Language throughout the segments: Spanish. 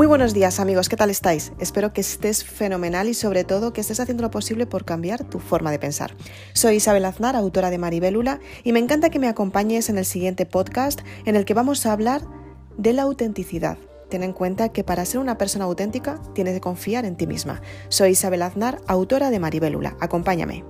Muy buenos días amigos, ¿qué tal estáis? Espero que estés fenomenal y sobre todo que estés haciendo lo posible por cambiar tu forma de pensar. Soy Isabel Aznar, autora de Maribélula, y me encanta que me acompañes en el siguiente podcast en el que vamos a hablar de la autenticidad. Ten en cuenta que para ser una persona auténtica tienes que confiar en ti misma. Soy Isabel Aznar, autora de Maribélula. Acompáñame.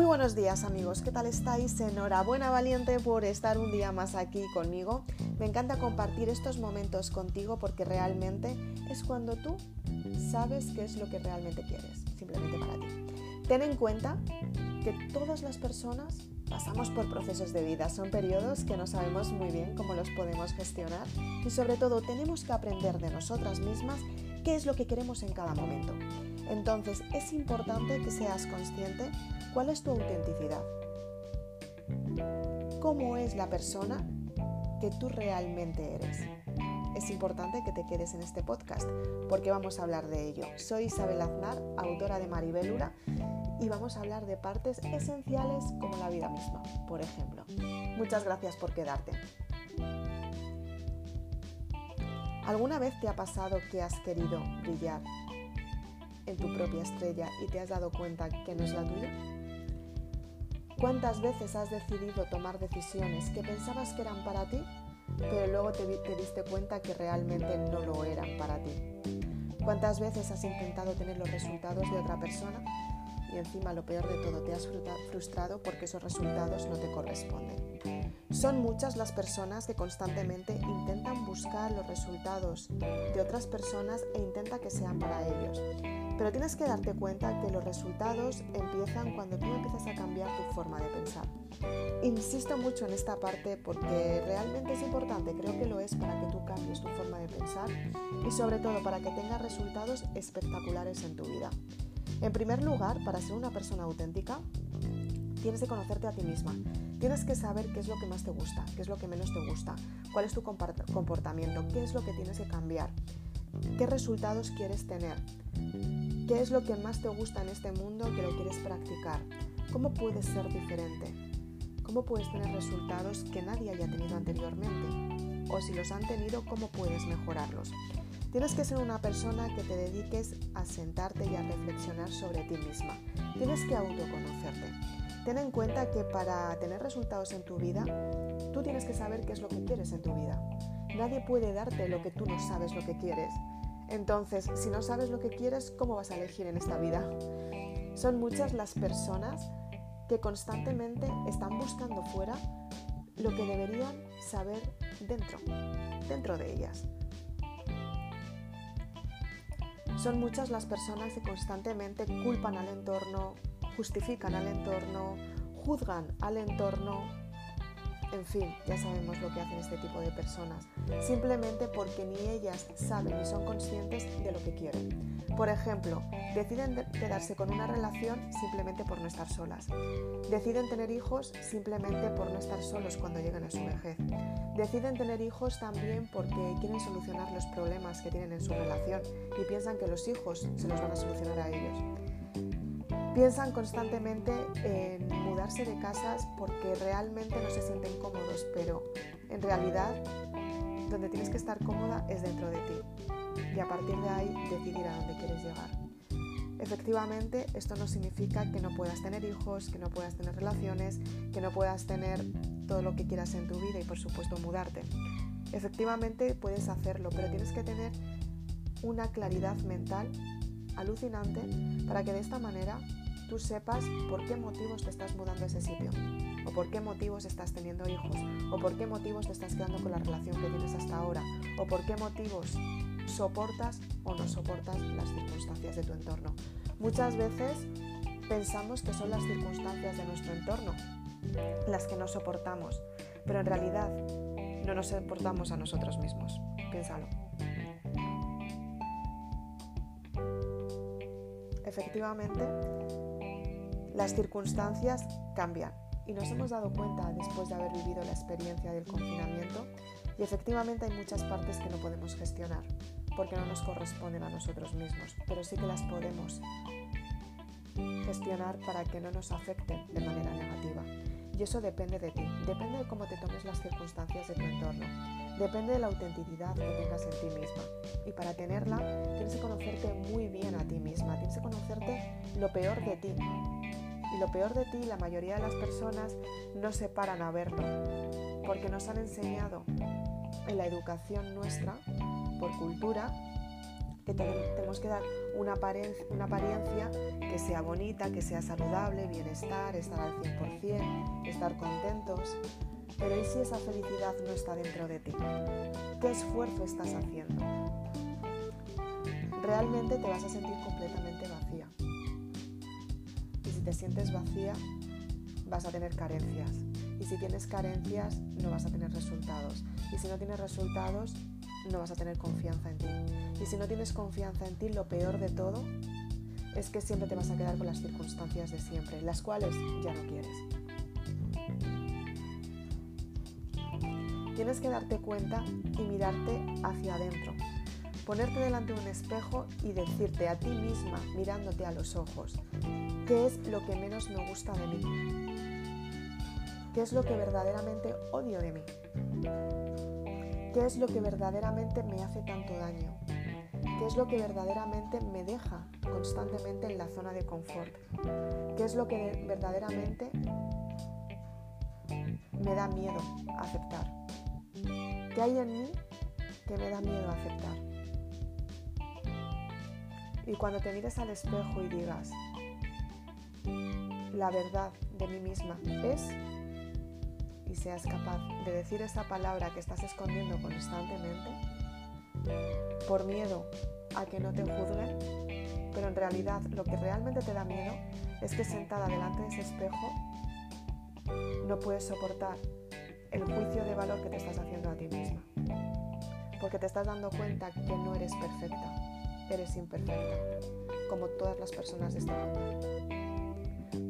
Buenos días amigos, ¿qué tal estáis? Enhorabuena valiente por estar un día más aquí conmigo. Me encanta compartir estos momentos contigo porque realmente es cuando tú sabes qué es lo que realmente quieres, simplemente para ti. Ten en cuenta que todas las personas pasamos por procesos de vida, son periodos que no sabemos muy bien cómo los podemos gestionar y sobre todo tenemos que aprender de nosotras mismas qué es lo que queremos en cada momento. Entonces es importante que seas consciente cuál es tu autenticidad, cómo es la persona que tú realmente eres. Es importante que te quedes en este podcast porque vamos a hablar de ello. Soy Isabel Aznar, autora de Maribélula, y vamos a hablar de partes esenciales como la vida misma, por ejemplo. Muchas gracias por quedarte. ¿Alguna vez te ha pasado que has querido brillar en tu propia estrella y te has dado cuenta que no es la tuya? ¿Cuántas veces has decidido tomar decisiones que pensabas que eran para ti, pero luego te, diste cuenta que realmente no lo eran para ti? ¿Cuántas veces has intentado tener los resultados de otra persona y encima lo peor de todo te has frustrado porque esos resultados no te corresponden? Son muchas las personas que constantemente intentan buscar los resultados de otras personas e intenta que sean para ellos. Pero tienes que darte cuenta que los resultados empiezan cuando tú empiezas a cambiar tu forma de pensar. Insisto mucho en esta parte porque realmente es importante, creo que lo es para que tú cambies tu forma de pensar y sobre todo para que tengas resultados espectaculares en tu vida. En primer lugar, para ser una persona auténtica, tienes que conocerte a ti misma. Tienes que saber qué es lo que más te gusta, qué es lo que menos te gusta, cuál es tu comportamiento, qué es lo que tienes que cambiar, qué resultados quieres tener. ¿Qué es lo que más te gusta en este mundo que lo quieres practicar? ¿Cómo puedes ser diferente? ¿Cómo puedes tener resultados que nadie haya tenido anteriormente? O si los han tenido, ¿cómo puedes mejorarlos? Tienes que ser una persona que te dediques a sentarte y a reflexionar sobre ti misma. Tienes que autoconocerte. Ten en cuenta que para tener resultados en tu vida, tú tienes que saber qué es lo que quieres en tu vida. Nadie puede darte lo que tú no sabes lo que quieres. Entonces, si no sabes lo que quieres, ¿cómo vas a elegir en esta vida? Son muchas las personas que constantemente están buscando fuera lo que deberían saber dentro, dentro de ellas. Son muchas las personas que constantemente culpan al entorno, justifican al entorno, juzgan al entorno, en fin, ya sabemos lo que hacen este tipo de personas, simplemente porque ni ellas saben ni son conscientes de lo que quieren. Por ejemplo, deciden quedarse con una relación simplemente por no estar solas. Deciden tener hijos simplemente por no estar solos cuando llegan a su vejez. Deciden tener hijos también porque quieren solucionar los problemas que tienen en su relación y piensan que los hijos se los van a solucionar a ellos. Piensan constantemente en mudarse de casas porque realmente no se sienten cómodos, pero en realidad donde tienes que estar cómoda es dentro de ti y a partir de ahí decidir a dónde quieres llegar. Efectivamente, esto no significa que no puedas tener hijos, que no puedas tener relaciones, que no puedas tener todo lo que quieras en tu vida y por supuesto mudarte. Efectivamente puedes hacerlo, pero tienes que tener una claridad mental alucinante para que de esta manera tú sepas por qué motivos te estás mudando a ese sitio, o por qué motivos estás teniendo hijos, o por qué motivos te estás quedando con la relación que tienes hasta ahora, o por qué motivos soportas o no soportas las circunstancias de tu entorno. Muchas veces pensamos que son las circunstancias de nuestro entorno las que no soportamos, pero en realidad no nos soportamos a nosotros mismos. Piénsalo. Efectivamente, las circunstancias cambian y nos hemos dado cuenta después de haber vivido la experiencia del confinamiento y efectivamente hay muchas partes que no podemos gestionar porque no nos corresponden a nosotros mismos, pero sí que las podemos gestionar para que no nos afecten de manera negativa. Y eso depende de ti, depende de cómo te tomes las circunstancias de tu entorno, depende de la autenticidad que tengas en ti misma. Y para tenerla tienes que conocerte muy bien a ti misma, tienes que conocerte lo peor de ti. Y lo peor de ti, la mayoría de las personas no se paran a verlo, porque nos han enseñado en la educación nuestra, por cultura, que tenemos que dar una apariencia, que sea bonita, que sea saludable, bienestar, estar al 100%, estar contentos. Pero ¿y si esa felicidad no está dentro de ti? ¿Qué esfuerzo estás haciendo? Realmente te vas a sentir te sientes vacía, vas a tener carencias. Y si tienes carencias, no vas a tener resultados. Y si no tienes resultados, no vas a tener confianza en ti. Y si no tienes confianza en ti, lo peor de todo es que siempre te vas a quedar con las circunstancias de siempre, las cuales ya no quieres. Tienes que darte cuenta y mirarte hacia adentro. Ponerte delante de un espejo y decirte a ti misma, mirándote a los ojos, ¿qué es lo que menos me gusta de mí? ¿Qué es lo que verdaderamente odio de mí? ¿Qué es lo que verdaderamente me hace tanto daño? ¿Qué es lo que verdaderamente me deja constantemente en la zona de confort? ¿Qué es lo que verdaderamente me da miedo aceptar? ¿Qué hay en mí que me da miedo aceptar? Y cuando te mires al espejo y digas, la verdad de mí misma es y seas capaz de decir esa palabra que estás escondiendo constantemente por miedo a que no te juzguen, pero en realidad lo que realmente te da miedo es que sentada delante de ese espejo no puedes soportar el juicio de valor que te estás haciendo a ti misma, porque te estás dando cuenta que no eres perfecta, eres imperfecta, como todas las personas de este mundo,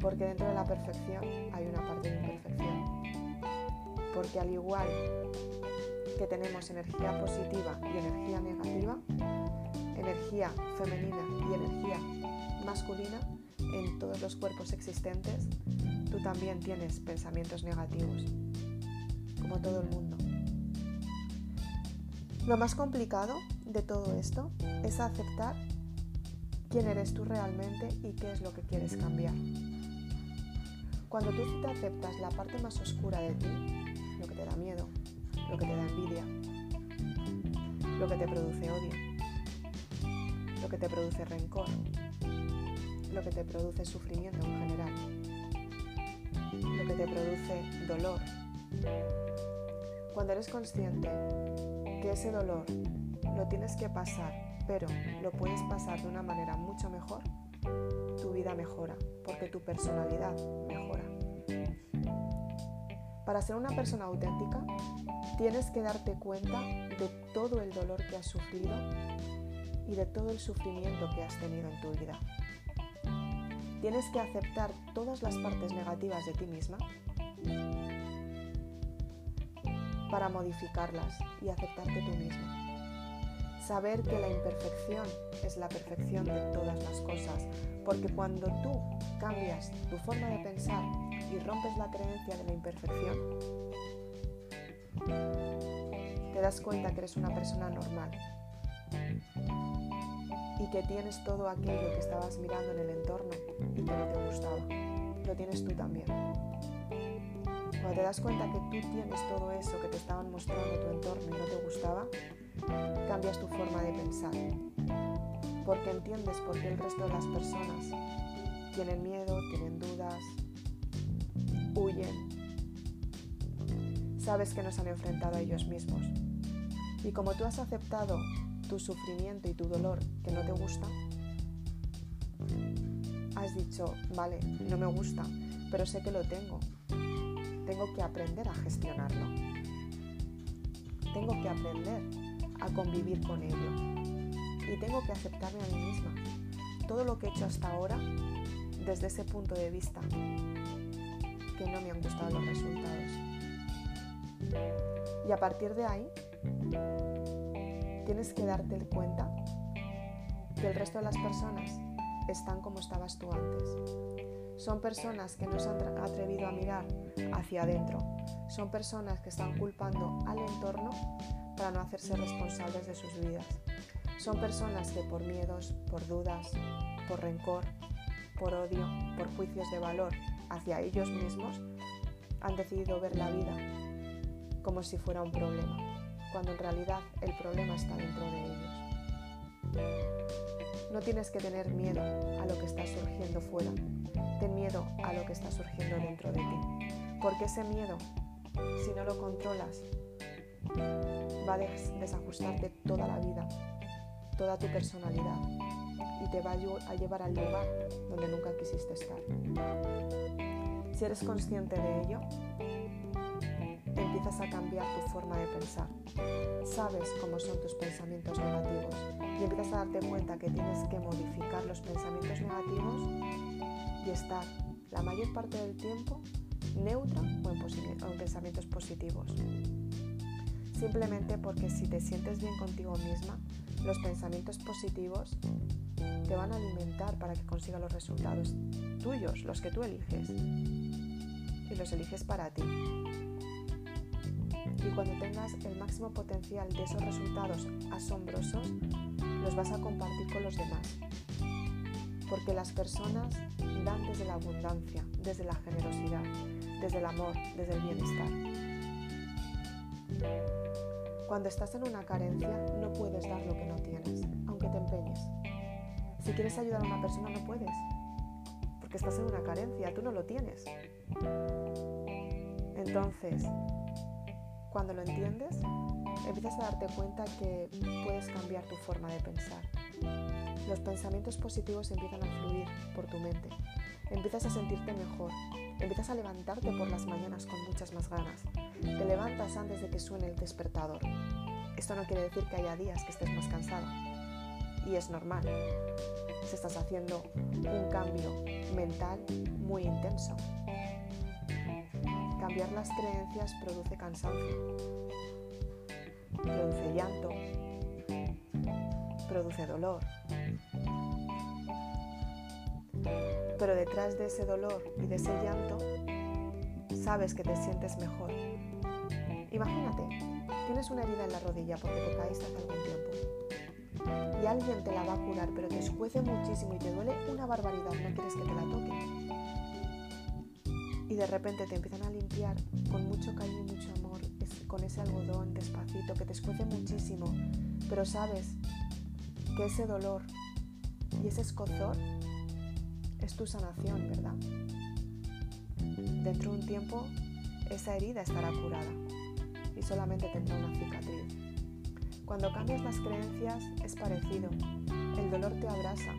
porque dentro de la perfección hay una parte de imperfección porque al igual que tenemos energía positiva y energía negativa, energía femenina y energía masculina en todos los cuerpos existentes, tú también tienes pensamientos negativos, como todo el mundo. Lo más complicado de todo esto es aceptar quién eres tú realmente y qué es lo que quieres cambiar. Cuando tú te aceptas la parte más oscura de ti, lo que te da miedo, lo que te da envidia, lo que te produce odio, lo que te produce rencor, lo que te produce sufrimiento en general, lo que te produce dolor. Cuando eres consciente que ese dolor lo tienes que pasar, pero lo puedes pasar de una manera mucho mejor, tu vida mejora, porque tu personalidad mejora. Para ser una persona auténtica, tienes que darte cuenta de todo el dolor que has sufrido y de todo el sufrimiento que has tenido en tu vida. Tienes que aceptar todas las partes negativas de ti misma para modificarlas y aceptarte tú misma. Saber que la imperfección es la perfección de todas las cosas, porque cuando tú cambias tu forma de pensar y rompes la creencia de la imperfección, te das cuenta que eres una persona normal y que tienes todo aquello que estabas mirando en el entorno y que no te gustaba. Lo tienes tú también. Cuando te das cuenta que tú tienes todo eso que te estaban mostrando tu entorno y no te gustaba, cambias tu forma de pensar. Porque entiendes por qué el resto de las personas tienen miedo, tienen dudas, huyen. Sabes que no se han enfrentado a ellos mismos. Y como tú has aceptado tu sufrimiento y tu dolor que no te gusta, has dicho, vale, no me gusta, pero sé que lo tengo. Tengo que aprender a gestionarlo. Tengo que aprender a convivir con ello. Y tengo que aceptarme a mí misma. Todo lo que he hecho hasta ahora, desde ese punto de vista, que no me han gustado los resultados. Y a partir de ahí, tienes que darte cuenta que el resto de las personas están como estabas tú antes. Son personas que no se han atrevido a mirar hacia adentro. Son personas que están culpando al entorno para no hacerse responsables de sus vidas. Son personas que por miedos, por dudas, por rencor, por odio, por juicios de valor hacia ellos mismos, han decidido ver la vida como si fuera un problema, cuando en realidad el problema está dentro de ellos. No tienes que tener miedo a lo que está surgiendo fuera, ten miedo a lo que está surgiendo dentro de ti, porque ese miedo, si no lo controlas, va a desajustarte toda la vida, toda tu personalidad y te va a llevar al lugar donde nunca quisiste estar. Si eres consciente de ello, empiezas a cambiar tu forma de pensar. Sabes cómo son tus pensamientos negativos y empiezas a darte cuenta que tienes que modificar los pensamientos negativos y estar la mayor parte del tiempo neutra o en, pensamientos positivos. Simplemente porque si te sientes bien contigo misma, los pensamientos positivos te van a alimentar para que consigas los resultados tuyos, los que tú eliges. Y los eliges para ti. Y cuando tengas el máximo potencial de esos resultados asombrosos, los vas a compartir con los demás. Porque las personas dan desde la abundancia, desde la generosidad, desde el amor, desde el bienestar. Cuando estás en una carencia, no puedes dar lo que no tienes, aunque te empeñes. Si quieres ayudar a una persona, no puedes, porque estás en una carencia, tú no lo tienes. Entonces, cuando lo entiendes, empiezas a darte cuenta que puedes cambiar tu forma de pensar. Los pensamientos positivos empiezan a fluir por tu mente. Empiezas a sentirte mejor. Empiezas a levantarte por las mañanas con muchas más ganas. Te levantas antes de que suene el despertador. Esto no quiere decir que haya días que estés más cansado. Y es normal. Si estás haciendo un cambio mental muy intenso. Cambiar las creencias produce cansancio, produce llanto, produce dolor. Pero detrás de ese dolor y de ese llanto, sabes que te sientes mejor. Imagínate, tienes una herida en la rodilla porque te caíste hace algún tiempo. Y alguien te la va a curar, pero te escuece muchísimo y te duele una barbaridad, no quieres que te la toque. Y de repente te empiezan a limpiar con mucho cariño y mucho amor, con ese algodón despacito que te escuece muchísimo, pero sabes que ese dolor y ese escozor es tu sanación, ¿verdad? Dentro de un tiempo esa herida estará curada solamente tendrá una cicatriz. Cuando cambias las creencias es parecido. El dolor te abrasa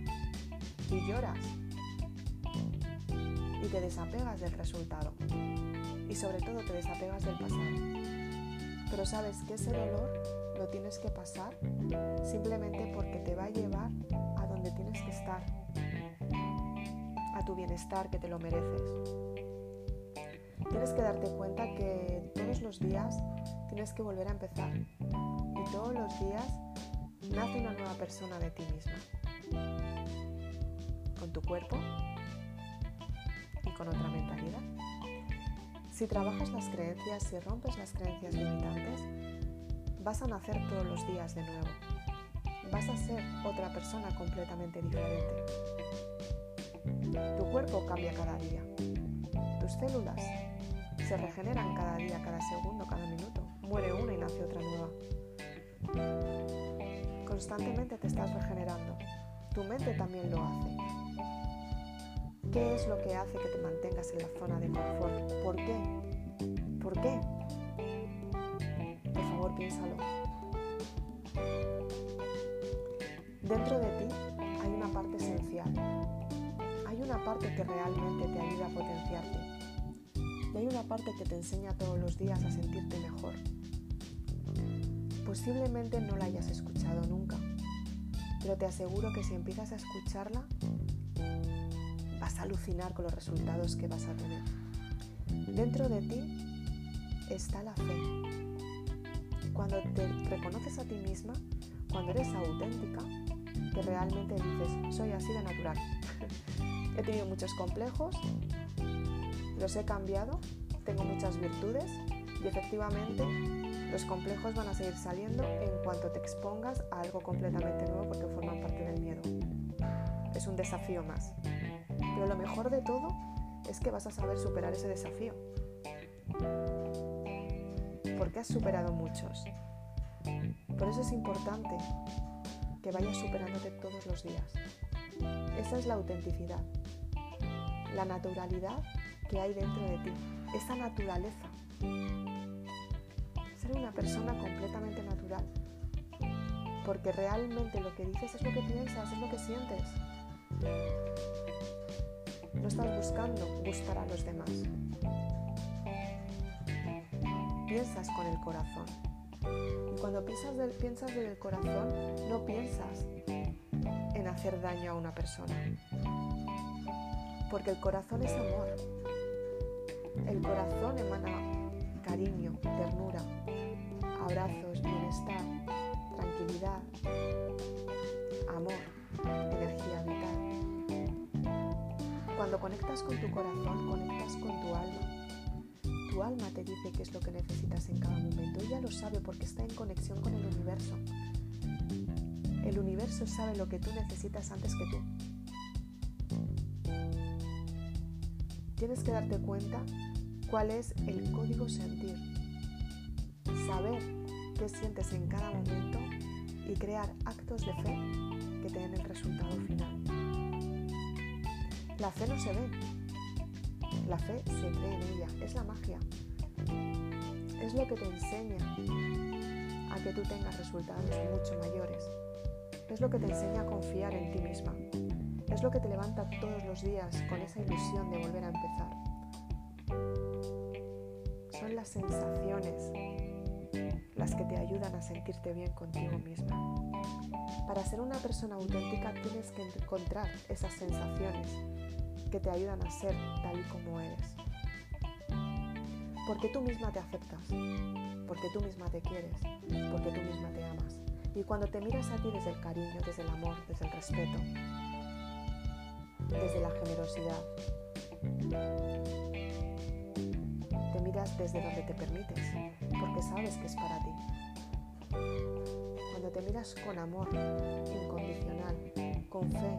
y lloras y te desapegas del resultado y sobre todo te desapegas del pasado. Pero sabes que ese dolor lo tienes que pasar simplemente porque te va a llevar a donde tienes que estar, a tu bienestar que te lo mereces. Tienes que darte cuenta que todos los días tienes que volver a empezar y todos los días nace una nueva persona de ti misma. Con tu cuerpo y con otra mentalidad. Si trabajas las creencias, si rompes las creencias limitantes, vas a nacer todos los días de nuevo. Vas a ser otra persona completamente diferente. Tu cuerpo cambia cada día. Tus células se regeneran cada día, cada segundo, cada minuto. Muere una y nace otra nueva. Constantemente te estás regenerando. Tu mente también lo hace. ¿Qué es lo que hace que te mantengas en la zona de confort? ¿Por qué? ¿Por qué? Por favor, piénsalo. Dentro de ti hay una parte esencial. Hay una parte que realmente te ayuda a potenciarte. Y hay una parte que te enseña todos los días a sentirte mejor. Posiblemente no la hayas escuchado nunca, pero te aseguro que si empiezas a escucharla, vas a alucinar con los resultados que vas a tener. Dentro de ti está la fe. Cuando te reconoces a ti misma, cuando eres auténtica, que realmente dices, soy así de natural. he tenido muchos complejos, los he cambiado, tengo muchas virtudes y efectivamente los complejos van a seguir saliendo en cuanto te expongas a algo completamente nuevo porque forman parte del miedo. Es un desafío más. Pero lo mejor de todo es que vas a saber superar ese desafío. Porque has superado muchos. Por eso es importante que vayas superándote todos los días. Esa es la autenticidad, la naturalidad que hay dentro de ti, esa naturaleza. Ser una persona completamente natural, porque realmente lo que dices es lo que piensas, es lo que sientes. No estás buscando gustar a los demás. Piensas con el corazón. Y cuando piensas del, piensas del corazón, no piensas en hacer daño a una persona. Porque el corazón es amor. El corazón emana cariño, ternura, abrazos, bienestar, tranquilidad, amor, energía vital. Cuando conectas con tu corazón, conectas con tu alma. Tu alma te dice qué es lo que necesitas en cada momento. Ella lo sabe porque está en conexión con el universo. El universo sabe lo que tú necesitas antes que tú. Tienes que darte cuenta cuál es el código sentir. Saber qué sientes en cada momento y crear actos de fe que te den el resultado final. La fe no se ve, la fe se cree en ella, es la magia. Es lo que te enseña a que tú tengas resultados mucho mayores. Es lo que te enseña a confiar en ti misma. Es lo que te levanta todos los días con esa ilusión de volver a empezar. Son las sensaciones las que te ayudan a sentirte bien contigo misma. Para ser una persona auténtica tienes que encontrar esas sensaciones que te ayudan a ser tal y como eres. Porque tú misma te aceptas, porque tú misma te quieres, porque tú misma te amas. Y cuando te miras a ti desde el cariño, desde el amor, desde el respeto, desde la generosidad, miras desde donde te permites, porque sabes que es para ti. Cuando te miras con amor incondicional, con fe,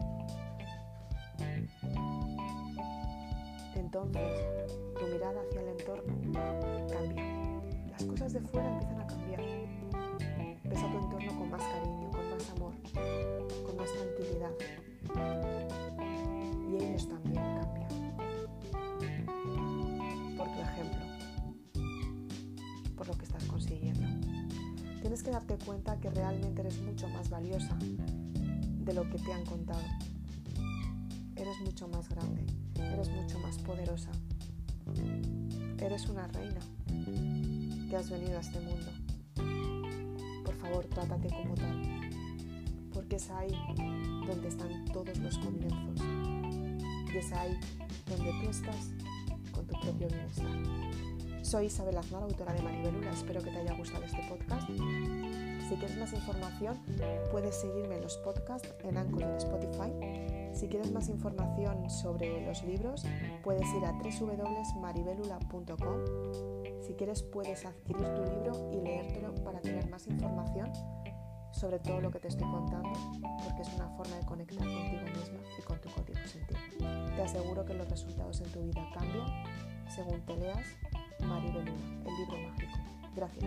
entonces tu mirada hacia el entorno cambia. Las cosas de fuera empiezan a cambiar. Ves a tu entorno con más cariño, con más amor, con más tranquilidad. Tienes que darte cuenta que realmente eres mucho más valiosa de lo que te han contado. Eres mucho más grande, eres mucho más poderosa. Eres una reina que has venido a este mundo. Por favor, trátate como tal, porque es ahí donde están todos los comienzos. Y es ahí donde tú estás con tu propio bienestar. Soy Isabel Aznar, autora de Maribelula. Espero que te haya gustado este podcast. Si quieres más información, puedes seguirme en los podcasts en Anchor y en Spotify. Si quieres más información sobre los libros, puedes ir a www.maribelula.com. Si quieres, puedes adquirir tu libro y leértelo para tener más información sobre todo lo que te estoy contando, porque es una forma de conectar contigo misma y con tu código sentir. Te aseguro que los resultados en tu vida cambian según te leas Maribelina, el libro mágico. Gracias.